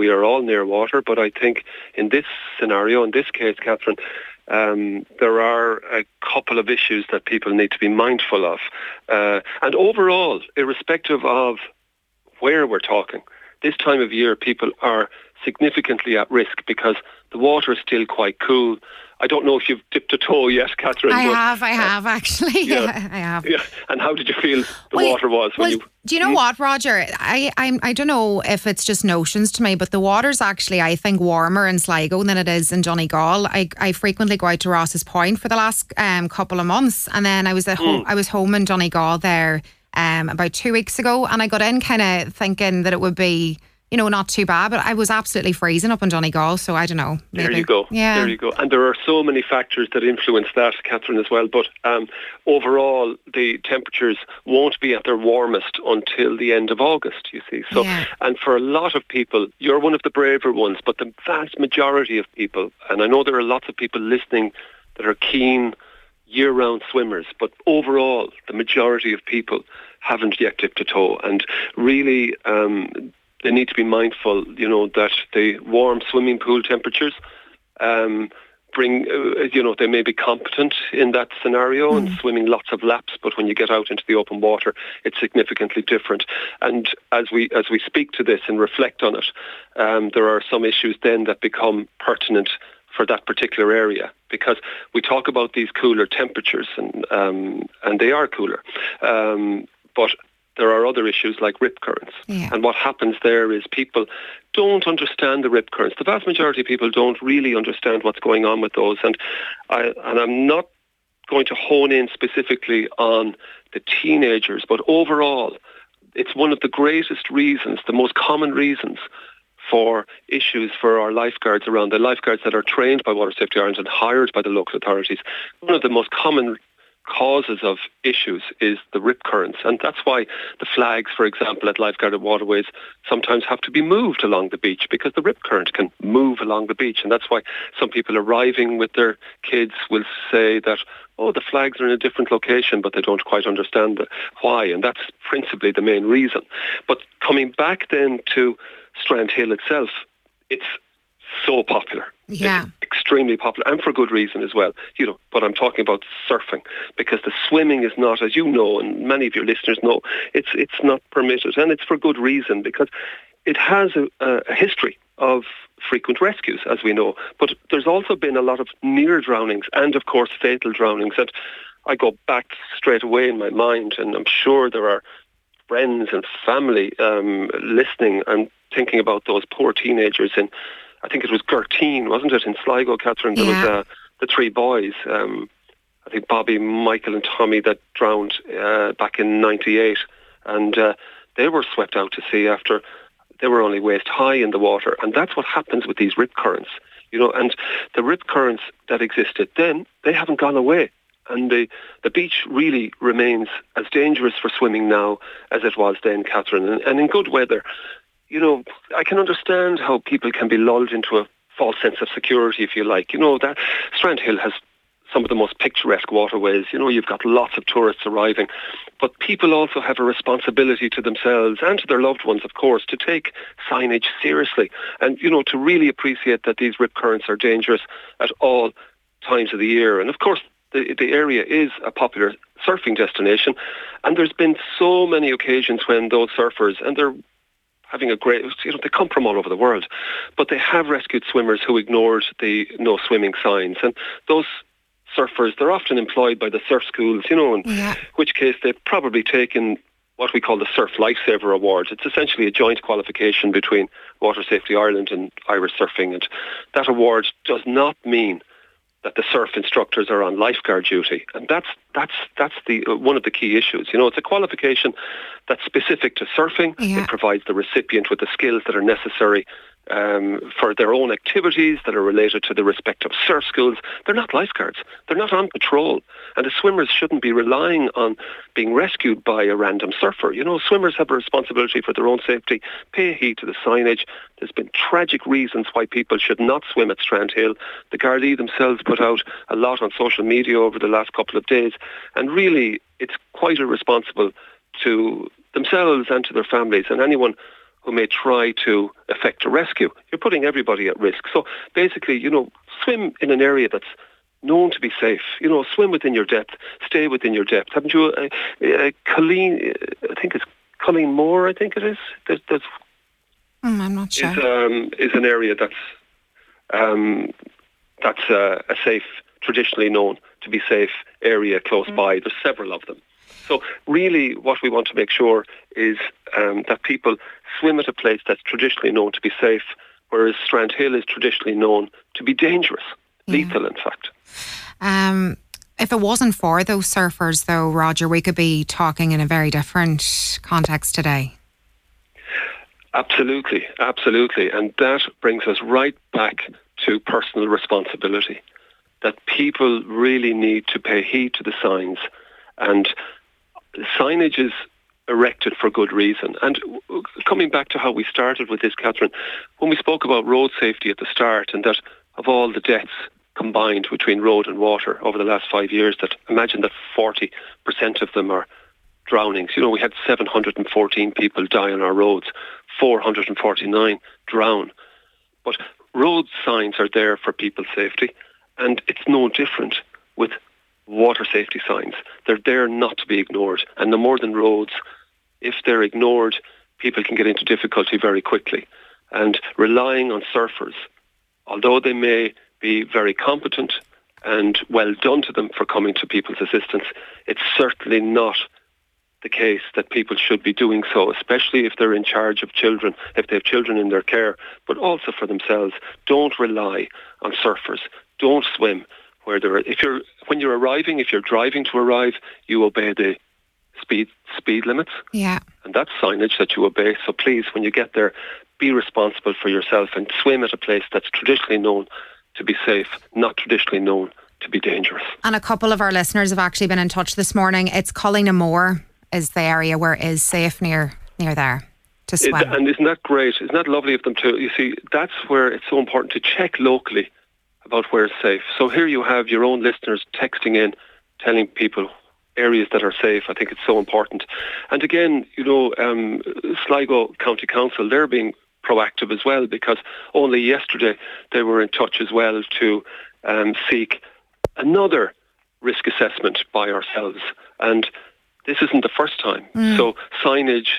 we are all near water, but I think in this scenario, in this case, Catherine, um, there are a couple of issues that people need to be mindful of. Uh, and overall, irrespective of where we're talking, this time of year people are significantly at risk because the water is still quite cool. I don't know if you've dipped a toe yet, Catherine. I but, have, I uh, have actually. Yeah, yeah, I have. Yeah. And how did you feel the well, water was when well, you? Do you know hmm? what, Roger? I I'm, I don't know if it's just notions to me, but the water's actually I think warmer in Sligo than it is in Donegal. I I frequently go out to Rosses Point for the last um, couple of months, and then I was at home. Hmm. I was home in Donegal there um, about two weeks ago, and I got in kind of thinking that it would be you know, not too bad, but I was absolutely freezing up in Donegal, so I don't know. Maybe. There you go. Yeah. There you go. And there are so many factors that influence that, Catherine, as well. But um, overall, the temperatures won't be at their warmest until the end of August, you see. So, yeah. and for a lot of people, you're one of the braver ones, but the vast majority of people, and I know there are lots of people listening that are keen year-round swimmers, but overall, the majority of people haven't yet dipped a toe. And really, um, they need to be mindful, you know, that the warm swimming pool temperatures um, bring, uh, you know, they may be competent in that scenario mm. and swimming lots of laps, but when you get out into the open water, it's significantly different. And as we as we speak to this and reflect on it, um, there are some issues then that become pertinent for that particular area because we talk about these cooler temperatures and um, and they are cooler, um, but there are other issues like rip currents. Yeah. And what happens there is people don't understand the rip currents. The vast majority of people don't really understand what's going on with those. And I and I'm not going to hone in specifically on the teenagers, but overall, it's one of the greatest reasons, the most common reasons for issues for our lifeguards around the lifeguards that are trained by Water Safety Ireland and hired by the local authorities. One of the most common causes of issues is the rip currents. And that's why the flags, for example, at lifeguarded waterways sometimes have to be moved along the beach because the rip current can move along the beach. And that's why some people arriving with their kids will say that, oh, the flags are in a different location, but they don't quite understand why. And that's principally the main reason. But coming back then to Strandhill itself, it's so popular. Yeah. It's extremely popular and for good reason as well. You know, but I'm talking about surfing because the swimming is not, as you know, and many of your listeners know, it's it's not permitted and it's for good reason because it has a, a history of frequent rescues, as we know. But there's also been a lot of near drownings and, of course, fatal drownings. And I go back straight away in my mind, and I'm sure there are friends and family um, listening and thinking about those poor teenagers in I think it was Gurteen, wasn't it, in Sligo, Catherine? There yeah. was uh, the three boys. Um, I think Bobby, Michael, and Tommy that drowned uh, back in '98, and uh, they were swept out to sea after they were only waist high in the water, and that's what happens with these rip currents, you know. And the rip currents that existed then, they haven't gone away, and the the beach really remains as dangerous for swimming now as it was then, Catherine. And, and in good weather, you know, I can understand how people can be lulled into a false sense of security, if you like. You know, that Strandhill has some of the most picturesque waterways. You know, you've got lots of tourists arriving, but people also have a responsibility to themselves and to their loved ones, of course, to take signage seriously and, you know, to really appreciate that these rip currents are dangerous at all times of the year. And of course, the, the area is a popular surfing destination, and there's been so many occasions when those surfers, and they're having a great, you know, they come from all over the world, but they have rescued swimmers who ignored the no swimming signs. And those surfers, they're often employed by the surf schools, you know, in yeah. which case they've probably taken what we call the Surf Lifesaver Award. It's essentially a joint qualification between Water Safety Ireland and Irish Surfing. And that award does not mean that the surf instructors are on lifeguard duty, and that's that's that's the uh, one of the key issues. You know, it's a qualification that's specific to surfing. Yeah. It provides the recipient with the skills that are necessary um, for their own activities that are related to the respective surf schools. They're not lifeguards. They're not on patrol. And the swimmers shouldn't be relying on being rescued by a random surfer. You know, swimmers have a responsibility for their own safety. Pay heed to the signage. There's been tragic reasons why people should not swim at Strandhill. The Gardaí themselves put out a lot on social media over the last couple of days. And really, it's quite irresponsible to themselves and to their families and anyone who may try to effect a rescue. You're putting everybody at risk. So basically, you know, swim in an area that's known to be safe. You know, swim within your depth, stay within your depth. Haven't you, uh, uh, Colleen, I think it's Cullinmore, I think it is. There's, there's mm, I'm not sure. Is, um, is an area that's um, that's uh, a safe, traditionally known to be safe area close mm. by. There's several of them. So really, what we want to make sure is um, that people swim at a place that's traditionally known to be safe, whereas Strandhill is traditionally known to be dangerous, yeah. lethal, in fact. Um, if it wasn't for those surfers, though, Roger, we could be talking in a very different context today. Absolutely, absolutely. And that brings us right back to personal responsibility. That people really need to pay heed to the signs. And signage is erected for good reason. And coming back to how we started with this, Catherine, when we spoke about road safety at the start and that of all the deaths combined between road and water over the last five years that imagine that 40% of them are drownings. You know, we had 714 people die on our roads, 449 drown. But road signs are there for people's safety, and it's no different with water safety signs. They're there not to be ignored. And the more than roads, if they're ignored, people can get into difficulty very quickly. And relying on surfers, although they may be very competent and well done to them for coming to people's assistance. It's certainly not the case that people should be doing so, especially if they're in charge of children, if they have children in their care, but also for themselves. Don't rely on surfers. Don't swim where there. Are, if you're when you're arriving, if you're driving to arrive, you obey the speed speed limits. Yeah, and that's signage that you obey. So please, when you get there, be responsible for yourself and swim at a place that's traditionally known to be safe, not traditionally known to be dangerous. And a couple of our listeners have actually been in touch this morning. It's Cullinamore is the area where it is safe near near there to swim. It, and isn't that great? Isn't that lovely of them to? You see, that's where it's so important to check locally about where it's safe. So here you have your own listeners texting in, telling people areas that are safe. I think it's so important. And again, you know, um, Sligo County Council, they're being proactive as well because only yesterday they were in touch as well to um, seek another risk assessment by ourselves. And this isn't the first time. Mm. So signage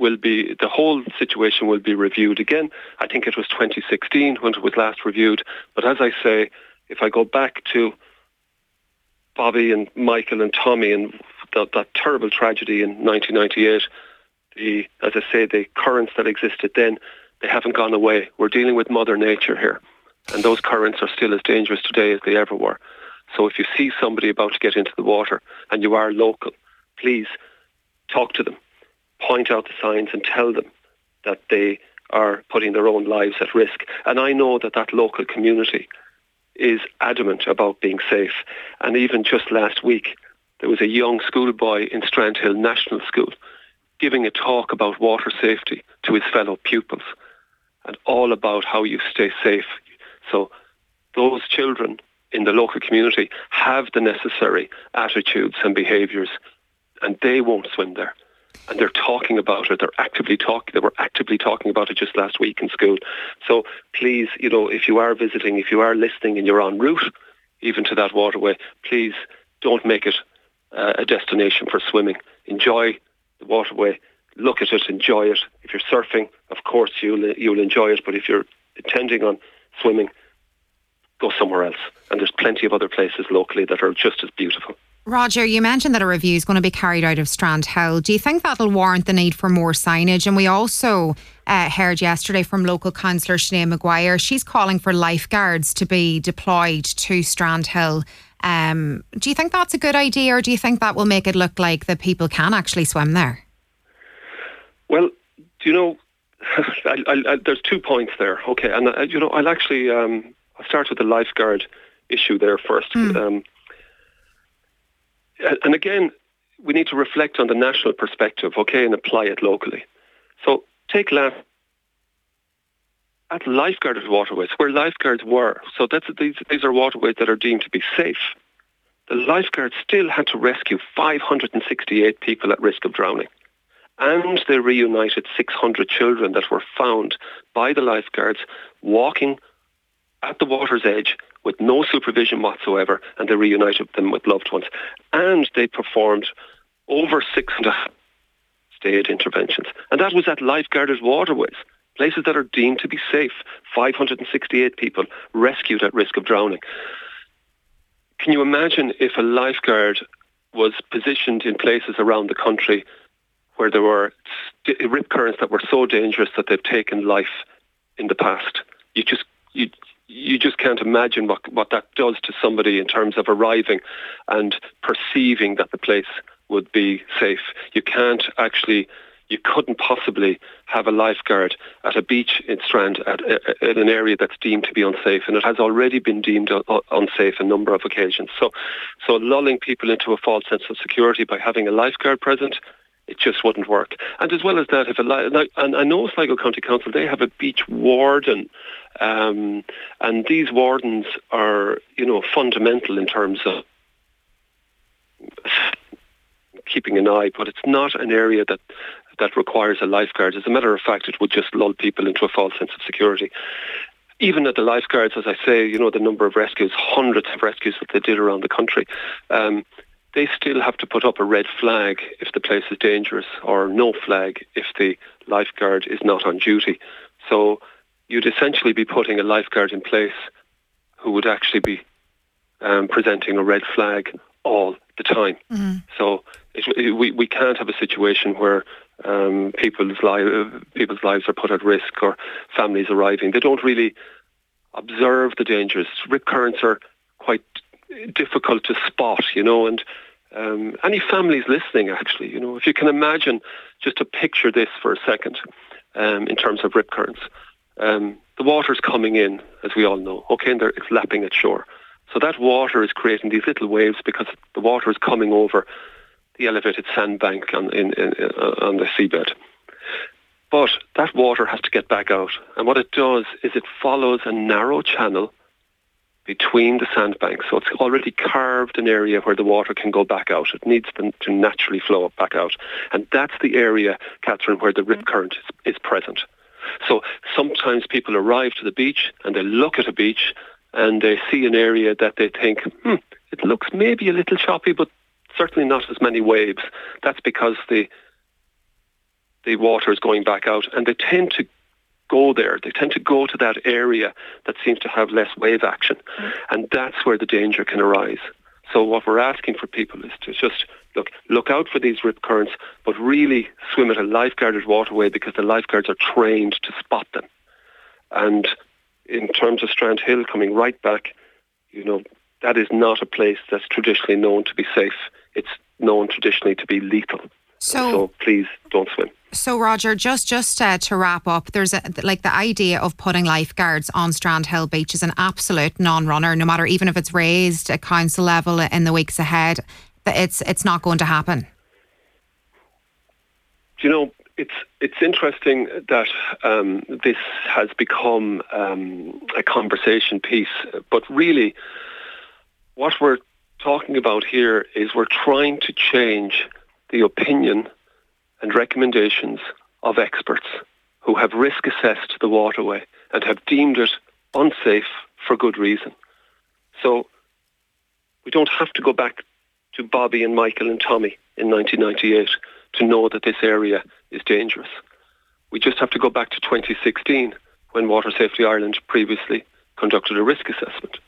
will be, the whole situation will be reviewed again. I think it was 2016 when it was last reviewed. But as I say, if I go back to Bobby and Michael and Tommy and that, that terrible tragedy in 1998, the, as I say, the currents that existed then they haven't gone away. We're dealing with Mother Nature here. And those currents are still as dangerous today as they ever were. So if you see somebody about to get into the water and you are local, please talk to them, point out the signs and tell them that they are putting their own lives at risk. And I know that that local community is adamant about being safe. And even just last week, there was a young schoolboy in Strandhill National School giving a talk about water safety to his fellow pupils and all about how you stay safe. So those children in the local community have the necessary attitudes and behaviours and they won't swim there. And they're talking about it. They're actively talking. They were actively talking about it just last week in school. So please, you know, if you are visiting, if you are listening, and you're en route even to that waterway, please don't make it uh, a destination for swimming. Enjoy the waterway look at it, enjoy it. If you're surfing, of course you'll you'll enjoy it. But if you're intending on swimming, go somewhere else. And there's plenty of other places locally that are just as beautiful. Roger, you mentioned that a review is going to be carried out of Strandhill. Do you think that'll warrant the need for more signage? And we also uh, heard yesterday from local councillor Sinead Maguire. She's calling for lifeguards to be deployed to Strandhill. Um, do you think that's a good idea, or do you think that will make it look like that people can actually swim there? Well, do you know, I, I, I, there's two points there. Okay, and uh, you know, I'll actually um, I'll start with the lifeguard issue there first. Mm. Um, Uh, and again, we need to reflect on the national perspective, okay, and apply it locally. So take last at lifeguarded waterways where lifeguards were. So that's these these are waterways that are deemed to be safe. The lifeguards still had to rescue 568 people at risk of drowning and they reunited 600 children that were found by the lifeguards walking at the water's edge with no supervision whatsoever, and they reunited them with loved ones. And they performed over six and a half state interventions. And that was at lifeguarded waterways, places that are deemed to be safe. 568 people rescued at risk of drowning. Can you imagine if a lifeguard was positioned in places around the country where there were rip currents that were so dangerous that they've taken life in the past? You just you you just can't imagine what what that does to somebody in terms of arriving and perceiving that the place would be safe. You can't actually you couldn't possibly have a lifeguard at a beach in Strand at, at, an area that's deemed to be unsafe, and it has already been deemed unsafe a number of occasions. So, so lulling people into a false sense of security by having a lifeguard present, it just wouldn't work. And as well as that, if a like, and I know Sligo County Council they have a beach warden, um, and these wardens are you know fundamental in terms of keeping an eye, but it's not an area that that requires a lifeguard. As a matter of fact, it would just lull people into a false sense of security. Even at the lifeguards, as I say, you know, the number of rescues, hundreds of rescues that they did around the country, um, they still have to put up a red flag if the place is dangerous or no flag if the lifeguard is not on duty. So you'd essentially be putting a lifeguard in place who would actually be um, presenting a red flag all the time. Mm-hmm. So it, it, we, we can't have a situation where um, people's, li- people's lives are put at risk or families arriving. They don't really observe the dangers. Rip currents are quite difficult to spot, you know, and um, any families listening, actually, you know, if you can imagine, just to picture this for a second, um, in terms of rip currents, um, the water's coming in, as we all know, okay, and it's lapping at shore. So that water is creating these little waves because the water is coming over the elevated sandbank on, in, in, uh, on the seabed. But that water has to get back out. And what it does is it follows a narrow channel between the sandbanks. So it's already carved an area where the water can go back out. It needs them to naturally flow back out. And that's the area, Catherine, where the rip current is, is present. So sometimes people arrive to the beach and they look at a beach and they see an area that they think, hmm, it looks maybe a little choppy, but certainly not as many waves. That's because the the water is going back out, and they tend to go there. They tend to go to that area that seems to have less wave action, mm. and that's where the danger can arise. So what we're asking for people is to just look look out for these rip currents, but really swim at a lifeguarded waterway because the lifeguards are trained to spot them. And in terms of Strandhill coming right back, you know, that is not a place that's traditionally known to be safe. It's known traditionally to be lethal. So, so please don't swim. So Roger, just just uh, to wrap up, there's a, like the idea of putting lifeguards on Strandhill Beach is an absolute non-runner. No matter even if it's raised at council level in the weeks ahead, it's it's not going to happen. Do you know? It's it's interesting that um, this has become um, a conversation piece, but really, what we're talking about here is we're trying to change the opinion and recommendations of experts who have risk assessed the waterway and have deemed it unsafe for good reason. So we don't have to go back to Bobby and Michael and Tommy in 1998 to know that this area is dangerous. We just have to go back to 2016 when Water Safety Ireland previously conducted a risk assessment.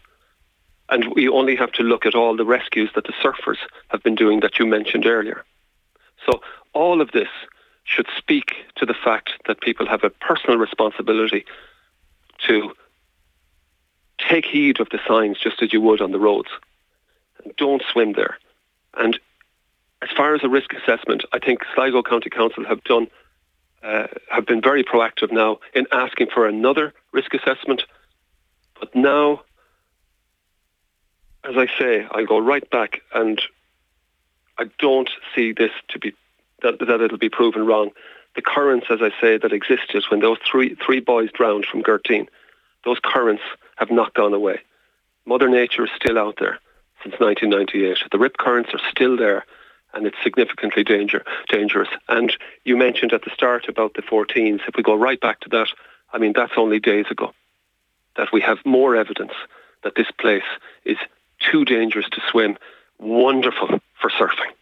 And we only have to look at all the rescues that the surfers have been doing that you mentioned earlier. So all of this should speak to the fact that people have a personal responsibility to take heed of the signs just as you would on the roads. Don't swim there. And as far as a risk assessment, I think Sligo County Council have done uh, have been very proactive now in asking for another risk assessment. But now, as I say, I go right back and I don't see this to be that, that it'll be proven wrong. The currents, as I say, that existed when those three three boys drowned from Gurteen, those currents have not gone away. Mother Nature is still out there since 1998. The rip currents are still there and it's significantly danger, dangerous. And you mentioned at the start about the 14s. If we go right back to that, I mean, that's only days ago that we have more evidence that this place is too dangerous to swim, wonderful for surfing.